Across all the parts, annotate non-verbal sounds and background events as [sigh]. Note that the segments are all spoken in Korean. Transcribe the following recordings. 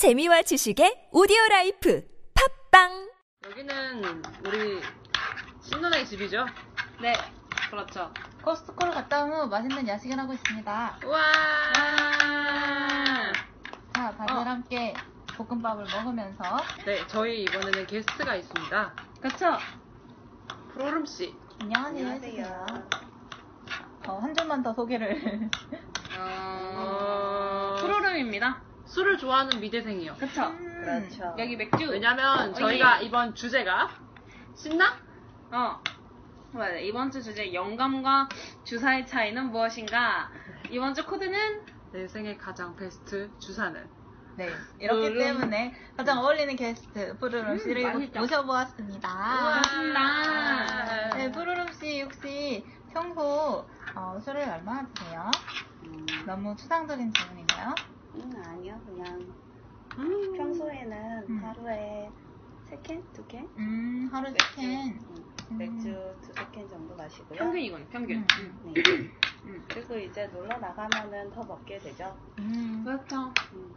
재미와 지식의 오디오 라이프 팟빵 여기는 우리 신혼의 집이죠? 네, 그렇죠. 코스트코를 갔다 온 후 맛있는 야식을 하고 있습니다. 우와! 자, 다들 어. 함께 볶음밥을 먹으면서. 네, 저희 이번에는 게스트가 있습니다. 그렇죠. 프로름 씨. 안녕하세요. 해주세요. 어, 한 줄만 더 소개를. 어... 프로름입니다. 술을 좋아하는 미대생이요. 그쵸? 음, 그렇죠. 여기 맥주. 왜냐면 저희가 이번 주제가 신나? 어. 맞아. 이번 주 주제 영감과 주사의 차이는 무엇인가? 이번 주 코드는 내 생애 가장 베스트 주사는 네. 이렇기 푸르름. 때문에 가장 어울리는 게스트, 푸르름 씨를 음? 모셔보았습니다. 반갑습니다. 네, 푸르름 씨 혹시 평소 어, 술을 얼마나 드세요? 음, 너무 추상적인 질문인가요? 음, 아니요, 그냥 음. 평소에는 음. 하루에 세 캔, 두 캔? 음, 하루 맥주, 치킨. 음, 맥주 두세 캔 정도 마시고요. 평균이군, 평균. 음. 네. 음. 그리고 이제 놀러 나가면은 더 먹게 되죠. 음, 그렇죠. 음.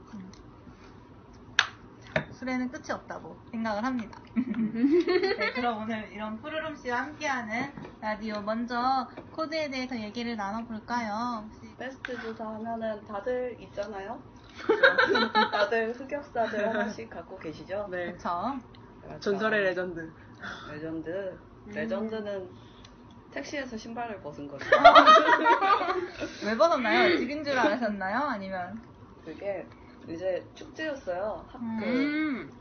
술에는 끝이 없다고 생각을 합니다. [laughs] 네, 그럼 오늘 이런 푸르름 씨와 함께하는 라디오 먼저 코드에 대해서 얘기를 나눠볼까요? 혹시 베스트 주사 하면은 다들 있잖아요. [laughs] 다들 흑역사들 하나씩 갖고 계시죠? 네. 그쵸? 그렇죠. 전설의 legend. legend. legend는 택시에서 신발을 벗은 거죠. [laughs] 왜 벗었나요? 집인 줄 아셨나요? 아니면 그게 이제 축제였어요. 학- 그 음.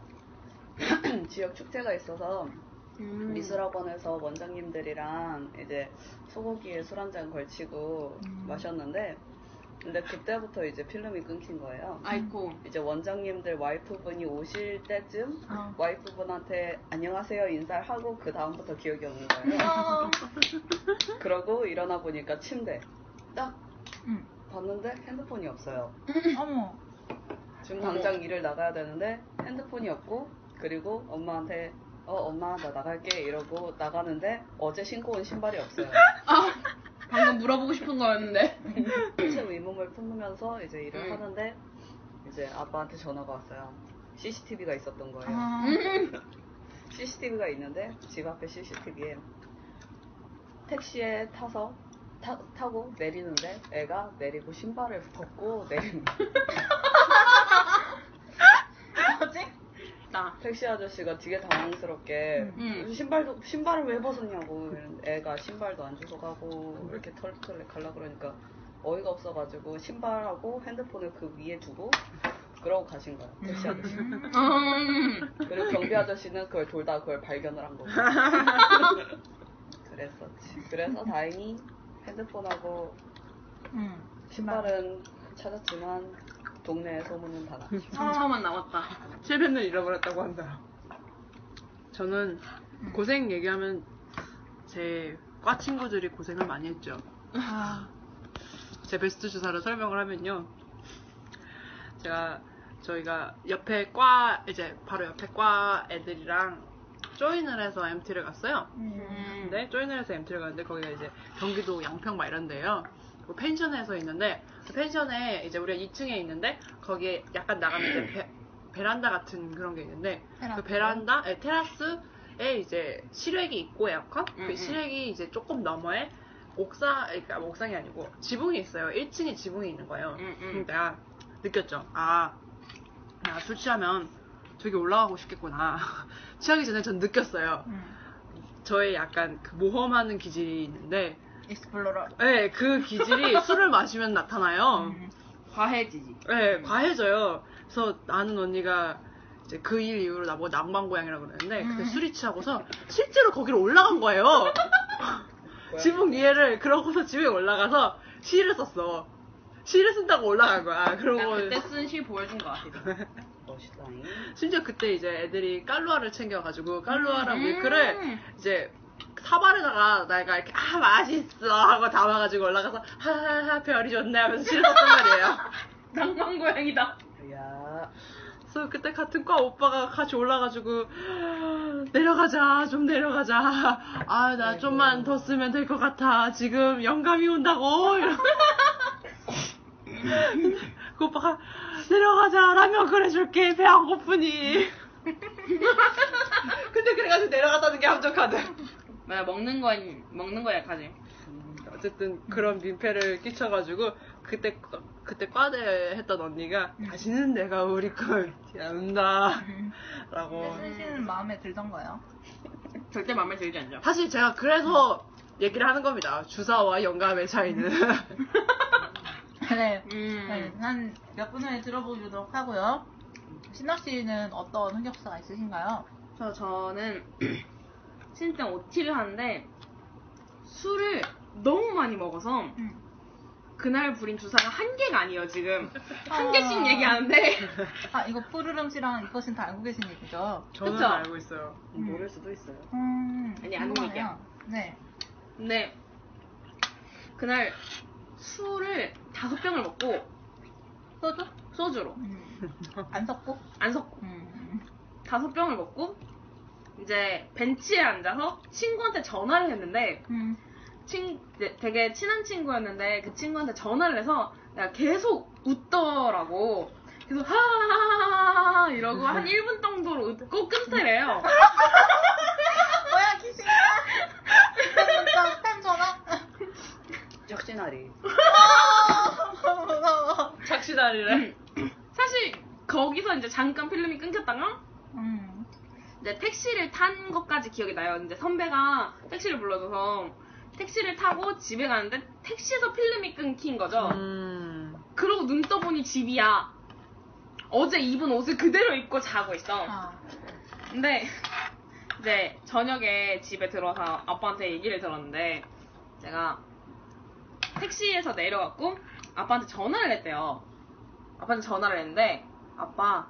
[clears throat] 지역 축제가 있어서 음. 미술학원에서 원장님들이랑 이제 소고기에 술 한 잔 걸치고 음. 마셨는데 근데 그때부터 이제 필름이 끊긴 거예요. 아이고. 이제 원장님들 와이프분이 오실 때쯤 어. 와이프분한테 안녕하세요 인사를 하고 그 다음부터 기억이 없는 거예요. 어, [laughs] 그러고 일어나 보니까 침대 딱 음. 봤는데 핸드폰이 없어요. 어머 지금 당장 일을 나가야 되는데 핸드폰이 없고 그리고 엄마한테 어 엄마 나 나갈게 이러고 나가는데 어제 신고 온 신발이 없어요. [laughs] 아, 방금 물어보고 싶은 거였는데. [laughs] 제 의문을 품으면서 이제 일을 음. 하는데 이제 아빠한테 전화가 왔어요. CCTV가 있었던 거예요. 아, [laughs] CCTV가 있는데 집 앞에 CCTV에 택시에 타서 타, 타고 내리는데 애가 내리고 신발을 벗고 내리는 거예요. 뭐지? 나. 택시 아저씨가 되게 당황스럽게 음. 신발도 신발을 왜 벗었냐고 애가 신발도 안 주고 가고 이렇게 털털 갈라 그러니까 어이가 없어가지고 신발하고 핸드폰을 그 위에 두고 그러고 가신 거예요 택시 아저씨 음. [laughs] 그리고 경비 아저씨는 그걸 돌다 그걸 발견을 한 거고 [laughs] 그랬었지 그래서 다행히 핸드폰하고 음. 신발은 찾았지만 동네에 소문은 다 났죠 상처만 남았다. 실패는 잃어버렸다고 한다. 저는 고생 얘기하면 제 과 친구들이 고생을 많이 했죠. 아, 제 베스트 주사를 설명을 하면요. 제가 저희가 옆에 과 이제 바로 옆에 과 애들이랑 조인을 해서 MT를 갔어요. 음. 근데 조인을 해서 MT를 갔는데 거기가 이제 경기도 양평 막 이런 데요. 그 펜션에서 있는데 그 펜션에 이제 우리가 2층에 있는데 거기에 약간 나가면 이제 베, 베란다 같은 그런 게 있는데 테라스. 그 베란다 에, 테라스에 이제 실외기 있고 에어컨 음, 음. 그 실외기 이제 조금 너머에 옥상 그러니까 옥상이 아니고 지붕이 있어요. 1층에 지붕이 있는 거예요. 음, 내가 느꼈죠. 아, 나 술 취하면 저기 올라가고 싶겠구나. [laughs] 취하기 전에 전 느꼈어요. 음. 저의 약간 그 모험하는 기질이 있는데, explorer. 네, 그 기질이 [laughs] 술을 마시면 나타나요. 음. 과해지지. 네, 과해져요. 그래서 나는 언니가 이제 그 일 이후로 나보고 남방고양이라고 그러는데, 그때 음. 술이 취하고서 실제로 거기로 올라간 거예요. [laughs] 지붕 위에를, 그러고서 집에 올라가서 시를 썼어. 시를 쓴다고 올라간 거야. 나 그러고 그때 쓴 시 보여준 것 같아. [laughs] 멋있다잉 심지어 그때 이제 애들이 깔루아를 챙겨가지고 깔루아랑 음. 밀크를 이제 사발에다가 내가 이렇게 아 맛있어 하고 담아가지고 올라가서 하하하 별이 좋네 하면서 실었단 말이에요. [laughs] 낭만 고양이다. 야. 그래서 그때 같은 과 오빠가 같이 올라가지고 내려가자 좀 내려가자. 아 나. 좀만 더 쓰면 될 것 같아. 지금 영감이 온다고. 이러- 그 오빠가 내려가자. 라면 끓여줄게. 배 안 고프니. [laughs] 근데 그래가지고 내려갔다는 게 함정카드 맞아 먹는 거 먹는 거 약하지. 어쨌든 그런 민폐를 끼쳐가지고 그때 그때 과대 했던 언니가 다시는 내가 우리 걸 안다 라고 근데 순 씨는 마음에 들던가요? [laughs] 절대 마음에 들지 않죠. 사실 제가 그래서 얘기를 하는 겁니다 주사와 영감의 차이는 [laughs] 네. 음. 한몇 분 후에 들어보도록 하고요. 신학 씨는 어떤 흑역사가 있으신가요? 그래서 저는 때 OT를 하는데 술을 너무 많이 먹어서 음. 그날 부린 주사가 한 개가 아니에요 지금 [laughs] 한 아. 개씩 얘기하는데 아, 이거 푸르름 씨랑 이것은 다 알고 계신 얘기죠? 저는 그쵸? 알고 있어요 음. 모를 수도 있어요. 음, 아니, 안 궁금하네요. 얘기야. 네. 근데 그날 술을 다섯 병을 먹고 소주? 소주로 음. 안 섞고? 안 섞고 음. 다섯 병을 먹고 이제 벤치에 앉아서 친구한테 전화를 했는데 음. 친 되게 친한 친구였는데 그 친구한테 전화를 해서 내가 계속 웃더라고. 계속 하하하하 이러고 한 1분 정도로 웃고 끊더래요. 뭐야, 기신이야? 스팸 전화? 적신아리. 너무 무서워. 착시다리래 사실 거기서 이제 잠깐 필름이 끊겼다가 음. 이제 택시를 탄 것까지 기억이 나요. 이제 선배가 택시를 불러줘서 택시를 타고 집에 가는데 택시에서 필름이 끊긴 거죠. 음. 그러고 눈 떠보니 집이야. 어제 입은 옷을 그대로 입고 자고 있어. 아. 근데 이제 저녁에 집에 들어와서 아빠한테 얘기를 들었는데 제가 택시에서 내려갔고 아빠한테 전화를 했대요. 아빠한테 전화를 했는데 아빠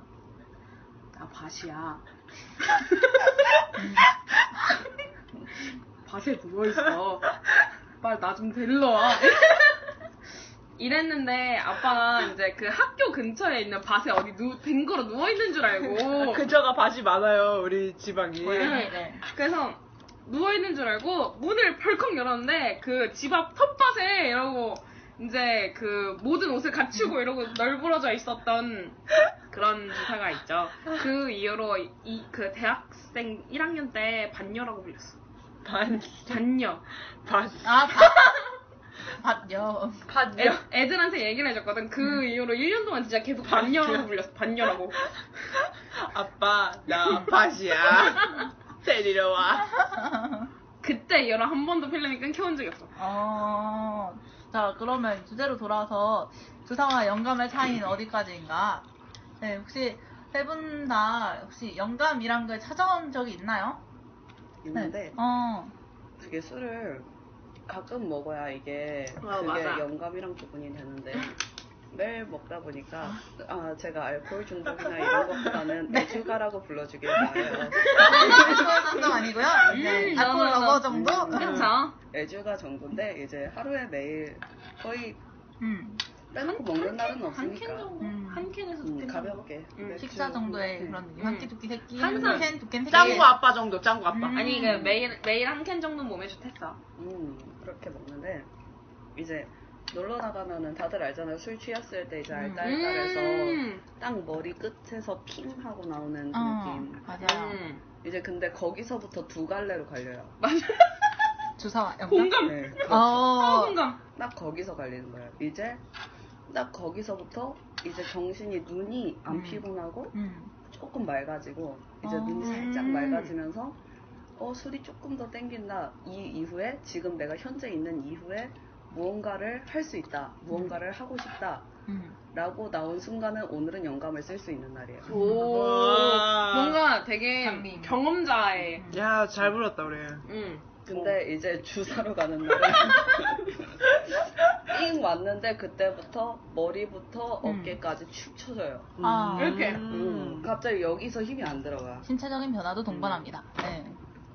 나 밭이야. [laughs] 밭에 누워있어. 빨리 나 좀 데리러 와. [laughs] 이랬는데 아빠가 이제 그 학교 근처에 있는 밭에 어디 누, 댕거로 누워있는 줄 알고 [laughs] 근처가 밭이 많아요 우리 지방이 네, 네. 그래서 누워있는 줄 알고 문을 벌컥 열었는데 그 집 앞 텃밭에 이러고 이제 그 모든 옷을 갖추고 이러고 널브러져 있었던 그런 주사가 있죠. 그 이후로 이 그 대학생 1학년 때 반녀라고 불렸어. 반 반녀. 밭. 아, 밭. 밭요. [laughs] 애, 애들한테 얘기를 해줬거든. 그 이후로 1년 동안 진짜 계속 반녀라고 불렸어. 반녀라고. [laughs] 아빠 나 밭이야 데리러 와 [laughs] 그때 이후로 한 번도 필름이 끊겨온 적이 없어. 어, 자, 그러면 주제로 돌아와서 주사와 영감의 차이는 어디까지인가? 네, 혹시 세 분 다 혹시 영감이란 걸 찾아온 적이 있나요? 있는데 어, 이게 술을 가끔 먹어야 이게 어, 그게 맞아. 영감이랑 구분이 되는데 매일 먹다 보니까 아 제가 알코올 중독이나 이런 것보다는 애주가라고 불러주길 바래요. 알코올 중독 아니고요. 네, 음, alcohol lover 정도? 음. 그쵸? 애주가 정도인데 이제 하루에 매일 거의 음, 빼놓고 먹는 날은 한캔 없으니까 정도? 음. 한 캔에서 음, 두 캔. 가볍게 음, 식사 정도의 네. 그런 느낌. 음. 한 끼, 두 끼, 세 끼, 항상 한 캔, 두 캔, 세 끼. 짱구 아빠 정도 짱구 아빠 음. 아니 그 매일 매일 한 캔 정도 몸에 좋댔어. 음, 그렇게 먹는데 이제 놀러 나가면은 다들 알잖아요. 술 취했을 때 이제 음. 알딸딸해서 음. 딱 머리 끝에서 핑 하고 나오는 그 어, 느낌. 맞아요. 음. 이제 근데 거기서부터 두 갈래로 갈려요. [laughs] 주사와 영감? 공감. 네, 그렇죠. 아, 어, 공감. 딱 거기서 갈리는 거예요. 이제 딱 거기서부터 이제 정신이 눈이 안 음. 피곤하고 음, 조금 맑아지고 이제 어. 눈이 살짝 음. 맑아지면서 어 술이 조금 더 땡긴다. 이 이후에 지금 내가 현재 있는 이후에 무언가를 할 수 있다. 무언가를 하고 싶다. 음. 라고 나온 순간은 오늘은 영감을 쓸 수 있는 날이에요. 오. 와. 뭔가 되게 장미. 경험자의. 야 잘 불렀다 우리 음. 근데 이제 주사로 가는 날은 잉 [laughs] 왔는데 그때부터 머리부터 음. 어깨까지 축 처져요. 아. 이렇게. 음, 갑자기 여기서 힘이 안 들어가. 신체적인 변화도 동반합니다. 네.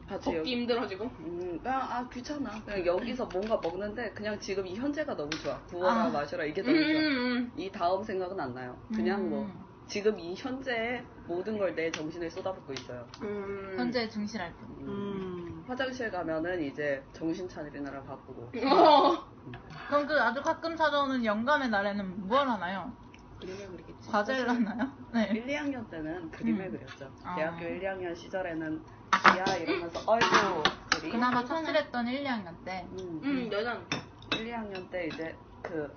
같이 걷기 여기 힘들어지고. 음, 그냥 아 귀찮아. 그냥 여기서 뭔가 먹는데 그냥 지금 이 현재가 너무 좋아. 부어라 아. 마셔라 이게 음, 너무 좋아. 음, 이 다음 생각은 안 나요. 그냥 음. 뭐 지금 이 현재에 모든 걸 내 정신을 쏟아붓고 있어요. 음. 현재 중실할 뿐. 음. 음. 화장실 가면은 이제 정신 차리느라 바쁘고 어. 그럼 그 아주 가끔 찾아오는 영감의 날에는 뭘 하나요? 그림을 그리겠지. 과제를 하나요? [laughs] 네. 1, 2학년 때는 그림을 음. 그렸죠. 아. 대학교 1, 2학년 시절에는 야 이러면서 어이구 그림. 그나마 착실했던 1, 2학년 때. 음, 음, 여자는. 1, 2학년 때 이제 그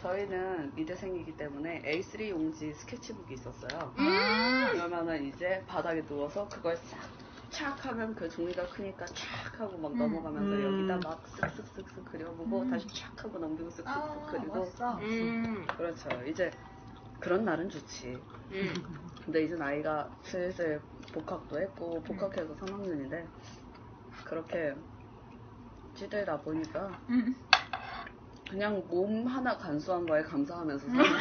저희는 미대생이기 때문에 A3 용지 스케치북이 있었어요. 아, 그러면은 이제 바닥에 누워서 그걸 싹 착 하면 그 종이가 크니까 착 하고 막 음. 넘어가면서 음. 여기다 막 쓱쓱쓱쓱 그려보고 음. 다시 착 하고 넘기고 쓱쓱쓱 아 그리고 멋있어. 음. 그렇죠. 이제 그런 날은 좋지. 음. 근데 이제 나이가 슬슬 복학도 했고 복학해서 3학년인데 그렇게 찌들다 보니까 음. 그냥 몸 하나 간수한 거에 감사하면서 사는 [laughs]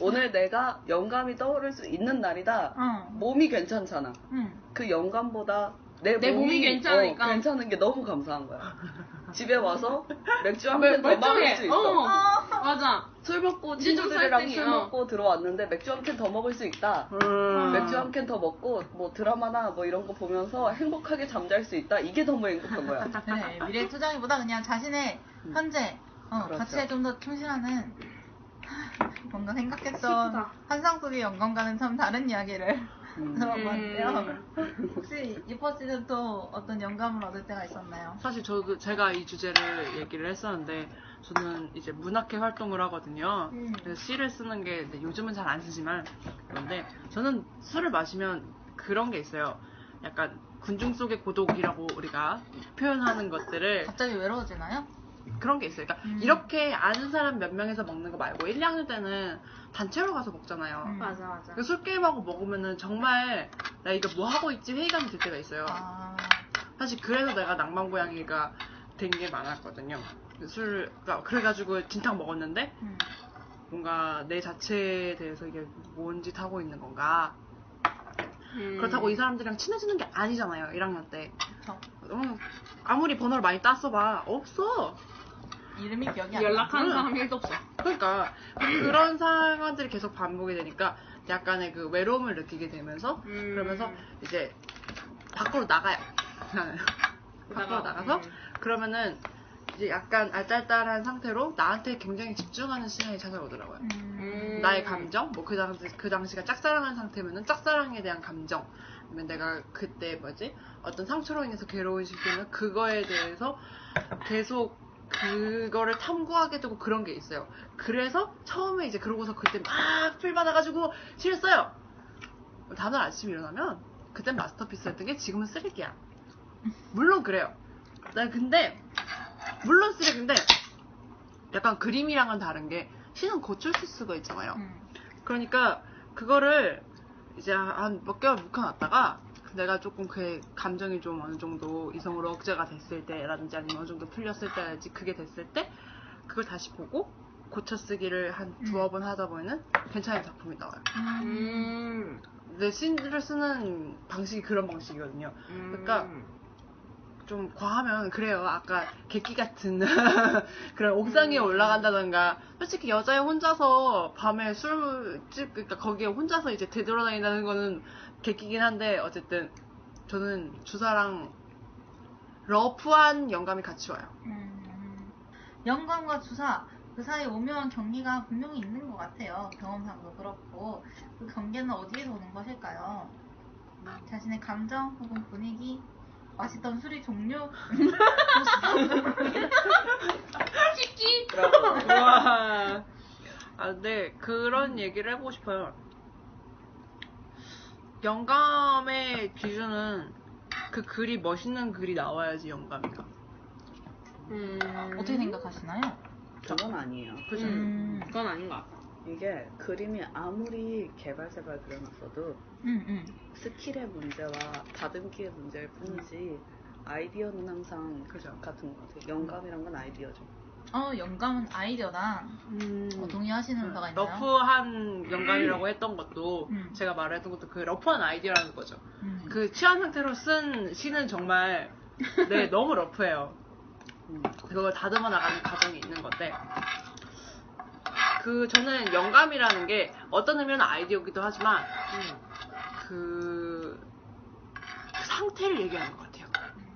오늘 내가 영감이 떠오를 수 있는 날이다. 어. 몸이 괜찮잖아. 음. 그 영감보다 내, 내 몸이 괜찮으니까. 어, 괜찮은 게 너무 감사한 거야. 집에 와서 맥주 한 멀- 캔더 먹을. 수 있어. 어. 맞아. 술 먹고 친구들이랑 설득이, 술 어. 먹고 들어왔는데 맥주 한 캔 더 먹을 수 있다. 음. 맥주 한 캔 더 먹고 뭐 드라마나 뭐 이런 거 보면서 행복하게 잠잘 수 있다. 이게 너무 행복한 거야. [laughs] 네, 미래 투자기보다 그냥 자신의 현재 어, 그렇죠. 가치에 좀 더 충실하는 하, 뭔가 생각했던. 한상 속의 영광과는 참 다른 이야기를 음. 들어봤는데요. [laughs] 혹시 이퍼 씨는 또 어떤 영감을 얻을 때가 있었나요? 사실 저도 제가 이 주제를 얘기를 했었는데 저는 이제 문학회 활동을 하거든요. 음. 그래서 시를 쓰는 게 요즘은 잘 안 쓰지만 그런데 저는 술을 마시면 그런 게 있어요. 약간 군중 속의 고독이라고 우리가 표현하는 것들을 갑자기 외로워지나요? 그런 게 있어요. 그러니까 음. 이렇게 아는 사람 몇 명에서 먹는 거 말고 1, 2학년 때는 단체로 가서 먹잖아요. 음. 맞아, 맞아. 그 술게임하고 먹으면은 정말 나 이거 뭐 하고 있지 회의감이 들 때가 있어요. 아, 사실 그래서 내가 낭만고양이가 된 게 많았거든요. 술, 그러니까 그래가지고 진탕 먹었는데 음. 뭔가 내 자체에 대해서 이게 뭔 짓 하고 있는 건가. 음. 그렇다고 이 사람들이랑 친해지는 게 아니잖아요, 1학년 때. 그쵸. 음, 아무리 번호를 많이 땄어봐. 없어. 이름이 기억이 안 나. 연락하는 응. 사람이 1도 없어. 그러니까 그런 상황들이 계속 반복이 되니까 약간의 그 외로움을 느끼게 되면서 음. 그러면서 이제 밖으로 나가요. 나는. 밖으로 나가. 나가서 음. 그러면은 이제 약간 알딸딸한 상태로 나한테 굉장히 집중하는 시간이 찾아오더라고요. 음. 음. 나의 감정, 뭐 그 당시 그 당시가 짝사랑한 상태면은 짝사랑에 대한 감정, 아니면 내가 그때 뭐지 어떤 상처로 인해서 괴로운 시기면 그거에 대해서 계속 그거를 탐구하게 되고 그런 게 있어요. 그래서 처음에 이제 그러고서 그때 막풀 받아가지고 써요. 다음날 아침에 일어나면 그땐 마스터피스였던 게 지금은 쓰레기야. 물론 그래요. 나 근데 물론 쓰레기인데 약간 그림이랑은 다른 게 시는 고칠 수 수가 있잖아요. 음. 그러니까 그거를 이제 한 몇 개월 묵혀놨다가 내가 조금 그 감정이 좀 어느 정도 이성으로 억제가 됐을 때라든지 아니면 어느 정도 풀렸을 때라든지 그게 됐을 때 그걸 다시 보고 고쳐 쓰기를 한 두어 번 하다 보면은 괜찮은 작품이 나와요. 음. 음. 내 시를 쓰는 방식이 그런 방식이거든요. 음. 그러니까 좀 과하면 그래요. 아까 객기 같은 [laughs] 그런 옥상에 음. 올라간다던가 솔직히 여자애 혼자서 밤에 술집 그러니까 거기에 혼자서 이제 되돌아다닌다는 거는 객기긴 한데 어쨌든 저는 주사랑 러프한 영감이 같이 와요. 음. 영감과 주사 그 사이 오묘한 경계가 분명히 있는 것 같아요. 경험상도 그렇고 그 경계는 어디에서 오는 것일까요? 자신의 감정 혹은 분위기, 맛있던 술의 종류, 찍기. 그러고 와. 아, 근데 그런 얘기를 해보고 싶어요. 영감의 기준은 그 글이 멋있는 글이 나와야지 영감이야. 음. 어떻게 생각하시나요? 그건 아니에요. 그죠? 음. 그건 아닌 것 같아. 이게 그림이 아무리 개발새발 그려놨어도 음, 음. skill의 문제와 다듬기의 문제일 뿐이지 아이디어는 항상 그죠. 같은 것 같아요. 영감이란 건 아이디어죠. 어, 영감은 아이디어다. 음. 어, 동의하시는 바가 있나요? 러프한 영감이라고 했던 것도 음. 제가 말했던 것도 그 러프한 아이디어라는 거죠. 음. 그 취한 상태로 쓴 시는 정말 네 [laughs] 너무 러프해요. 음. 그걸 다듬어 나가는 과정이 있는 건데 그 저는 영감이라는 게 어떤 의미는 아이디어기도 하지만 그, 그 상태를 얘기하는 것 같아요.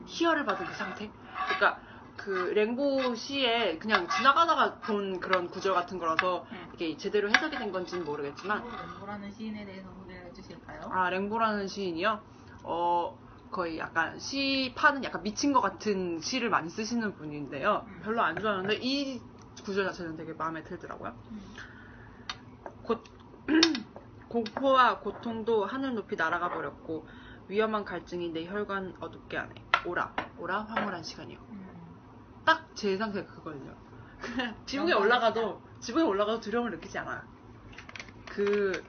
희열을 받은 그 상태. 그러니까 그 랭보 시에 그냥 지나가다가 본 그런 구절 같은 거라서 음. 이게 제대로 해석이 된 건지는 모르겠지만 랭보라는 시인에 대해서 소개를 해주실까요? 아 랭보라는 시인이요. 어 거의 약간 시파는 약간 미친 것 같은 시를 많이 쓰시는 분인데요. 음. 별로 안 좋아하는데 이 구절 자체는 되게 마음에 들더라고요. 음. 곧 [clears throat] 공포와 고통도 하늘 높이 날아가 버렸고 위험한 갈증이 내 혈관 어둡게 하네. 오라 오라 황홀한 시간이요. 음. 딱제 상태가 그거든요. [laughs] 지붕에 올라가도 지붕에 올라가도 두려움을 느끼지 않아요. 그,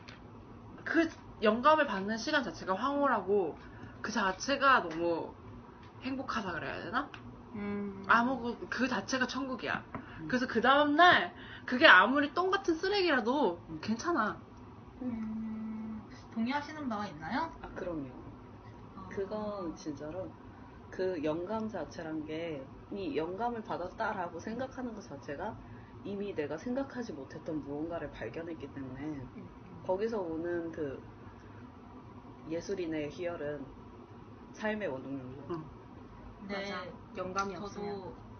그 영감을 받는 시간 자체가 황홀하고 그 자체가 너무 행복하다 그래야 되나? 음. 아무 그 자체가 천국이야. 그래서 그 다음날 그게 아무리 똥 같은 쓰레기라도 괜찮아. 음, 동의하시는 바가 있나요? 아 그럼요. 어, 그건 진짜로 그 영감 자체란 게 이 영감을 받았다라고 생각하는 것 자체가 이미 내가 생각하지 못했던 무언가를 발견했기 때문에 거기서 오는 그 예술인의 희열은 삶의 원동력이에요. 응. 네, 맞아. 영감이 없으면.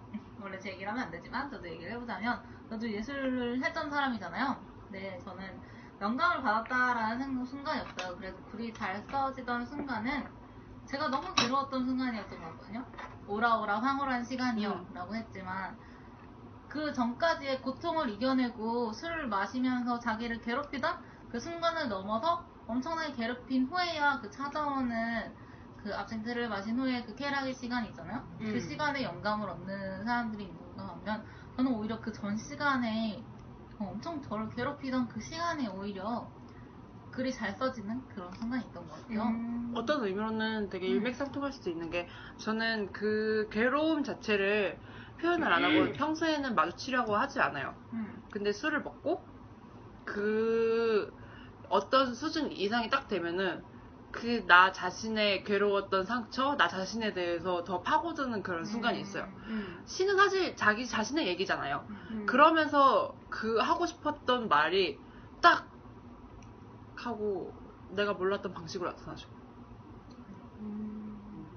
원래 제 얘기를 하면 안 되지만 저도 얘기를 해보자면 저도 예술을 했던 사람이잖아요. 네, 저는 영감을 받았다라는 순간이었어요. 그래서 글이 잘 써지던 순간은 제가 너무 괴로웠던 순간이었던 것 같거든요. 오라오라 황홀한 시간이요 라고 했지만 그 전까지의 고통을 이겨내고 술을 마시면서 자기를 괴롭히던 그 순간을 넘어서 엄청나게 괴롭힌 후에야 그 찾아오는 그 압센트를 마신 후에 그 쾌락의 시간이 있잖아요. 음. 그 시간에 영감을 얻는 사람들이 있는가 하면 저는 오히려 그 전 시간에 엄청 저를 괴롭히던 그 시간에 오히려 글이 잘 써지는 그런 순간이 있던 것 같아요. 음. 어떤 의미로는 되게 음. 일맥상통할 수도 있는 게 저는 그 괴로움 자체를 표현을 안 하고 평소에는 마주치려고 하지 않아요. 음. 근데 술을 먹고 그 어떤 수준 이상이 딱 되면은 그 나 자신의 괴로웠던 상처, 나 자신에 대해서 더 파고드는 그런 순간이 있어요. 음. 시는 사실 자기 자신의 얘기잖아요. 음. 그러면서 그 하고 싶었던 말이 딱 하고 내가 몰랐던 방식으로 나타나죠. 음.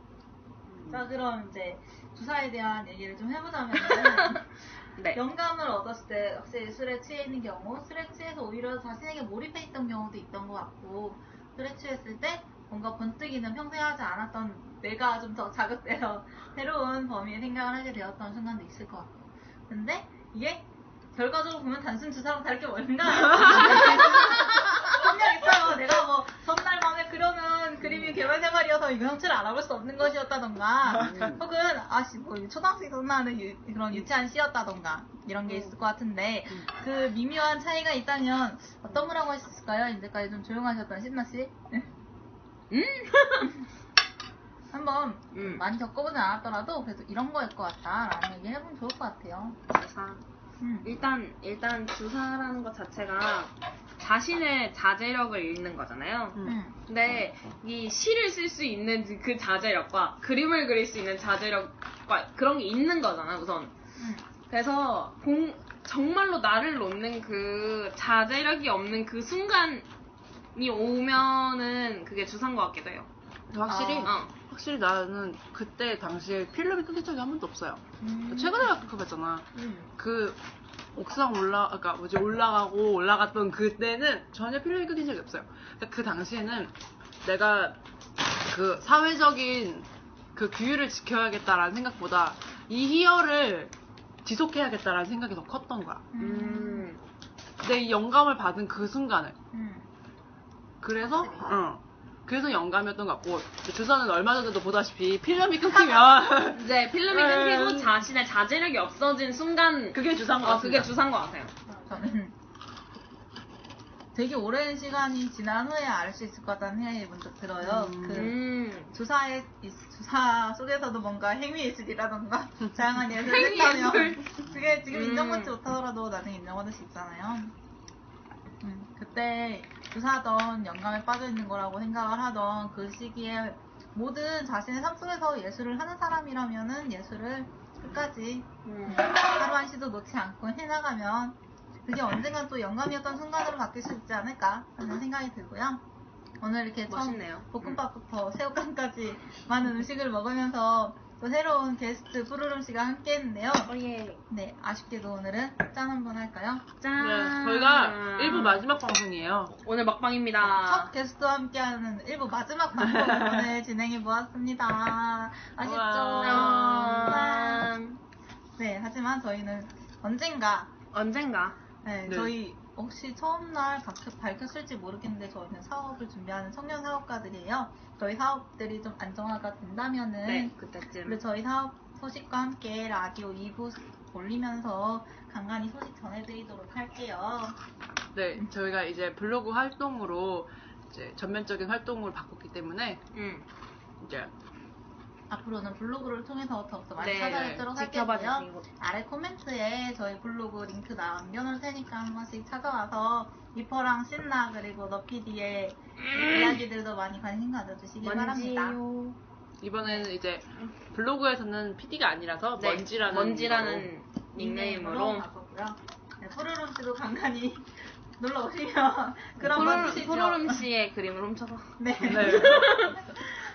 자, 그럼 이제 주사에 대한 얘기를 좀 해보자면 [laughs] 네. 영감을 얻었을 때 확실히 술에 취해 있는 경우, 술에 취해서 오히려 자신에게 몰입해 있던 경우도 있던 것 같고, 술에 취했을 때 뭔가 번뜩이는 평소에 하지 않았던 내가 좀 더 자극되어 [laughs] 새로운 범위의 생각을 하게 되었던 순간도 있을 것 같고. 근데 이게 결과적으로 보면 단순 주사랑 다를 게 뭔가 [laughs] 분명 있어요. 내가 뭐 전날 밤에 그림이 생활이어서 이거 형체를 알아볼 수 없는 것이었다던가 음. 혹은 아씨 뭐 초등학생 손나는 유- 그런 유치한 시였다던가 이런 게 있을 것 같은데 그 미묘한 차이가 있다면 어떤 수 있을까요? 이제까지 좀 조용하셨던 신나 씨. [laughs] 한번 음. 많이 겪어보진 않았더라도 그래도 이런 거일 것 같다라는 얘기 해보면 좋을 것 같아요. 주사. 음. 일단 일단 주사라는 것 자체가 자신의 자제력을 잃는 거잖아요. 음. 근데 이 시를 쓸 수 있는 그 자제력과 그림을 그릴 수 있는 자제력과 그런 게 있는 거잖아 우선. 음. 그래서 공, 정말로 나를 놓는 그 자제력이 없는 그 순간이 오면은 그게 주사인 것 같기도 해요. 확실히 어. 확실히 나는 그때 당시에 필름이 끊긴 적이 한 번도 없어요. 음. 최근에 겪어봤잖아. 음. 그 옥상 올라, 아까 뭐지 올라가고 올라갔던 그때는 전혀 필름이 끊긴 적이 없어요. 그러니까 그 당시에는 내가 그 사회적인 그 규율을 지켜야겠다라는 생각보다 이 희열을 지속해야겠다라는 생각이 더 컸던 거야. 음. 내이 영감을 받은 그 순간을. 음. 그래서, 응. 그래서 영감이었던 것 같고, 주사는 얼마 전에도 보다시피 필름이 끊기면 [laughs] 이제 필름이 음. 끊기고 자신의 자제력이 없어진 순간 그게 주사인 것 어, 같습니다. 그게 주사인 것 같아요. 저는 되게 오랜 시간이 지난 후에 알 수 있을 것 같다는 생각이 문득 들어요. 음. 그 음. 주사의 이- 주사 속에서도 뭔가 행위 예술이라던가 [laughs] 다양한 예술을 했다면. 그게 지금 음. 인정받지 못하더라도 나중에 인정받을 수 있잖아요. 음, 그때 주사던 영감에 빠져 있는 거라고 생각을 하던 그 시기에 모든 자신의 삶 속에서 예술을 하는 사람이라면은 예술을 끝까지 음. 하루 한 시도 놓지 않고 해나가면 그게 언젠간 또 영감이었던 순간으로 바뀔 수 있지 않을까 하는 생각이 들고요. 오늘 이렇게 처음 멋있네요. 볶음밥부터 [laughs] 새우깡까지 많은 음식을 먹으면서 또 새로운 게스트 푸르름 씨가 함께 했는데요. 예. 네, 아쉽게도 오늘은 짠 한번 할까요? 짠. 네, 저희가 일부 마지막 방송이에요. 오늘 먹방입니다. 첫 게스트와 함께하는 일부 마지막 방송을 [laughs] 오늘 진행해 보았습니다. 아쉽죠? 짠. 네, 하지만 저희는 언젠가 언젠가. 네, 네. 저희 혹시 처음 날 밝혔- 밝혔을지 모르겠는데 저희는 사업을 준비하는 청년 사업가들이에요. 저희 사업들이 좀 안정화가 된다면은 네, 그때쯤. 저희 사업 소식과 함께 라디오 2부 올리면서 간간히 소식 전해드리도록 할게요. 네, 저희가 이제 블로그 활동으로 이제 전면적인 활동을 바꿨기 때문에 응. 이제 앞으로는 블로그를 통해서 더욱더 많이 네, 찾아뵙도록 지켜봐 할게요. 아래 코멘트에 저희 블로그 링크 남겨놓을 테니까 한 번씩 찾아와서 리퍼랑 신나 그리고 너피디의 이야기들도 많이 관심 가져주시기 바랍니다. 이번에는 이제 블로그에서는 PD가 아니라서 네, 먼지라는 먼지라는 닉네임으로 바꿨고요. 네, 푸르름 씨도 간간히 [laughs] 놀러 오시면 [laughs] 그런 거 주시죠. 푸르름 씨의 그림을 훔쳐서. [laughs] 네. 네.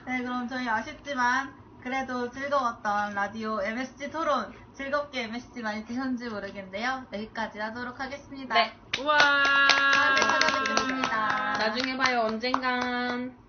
네, 그럼 저희 아쉽지만 그래도 즐거웠던 라디오 MSG 토론 즐겁게 MSG 많이 드셨는지 모르겠는데요. 여기까지 하도록 하겠습니다. 네. 우와. 다음에 찾아뵙겠습니다. 나중에 봐요, 언젠간.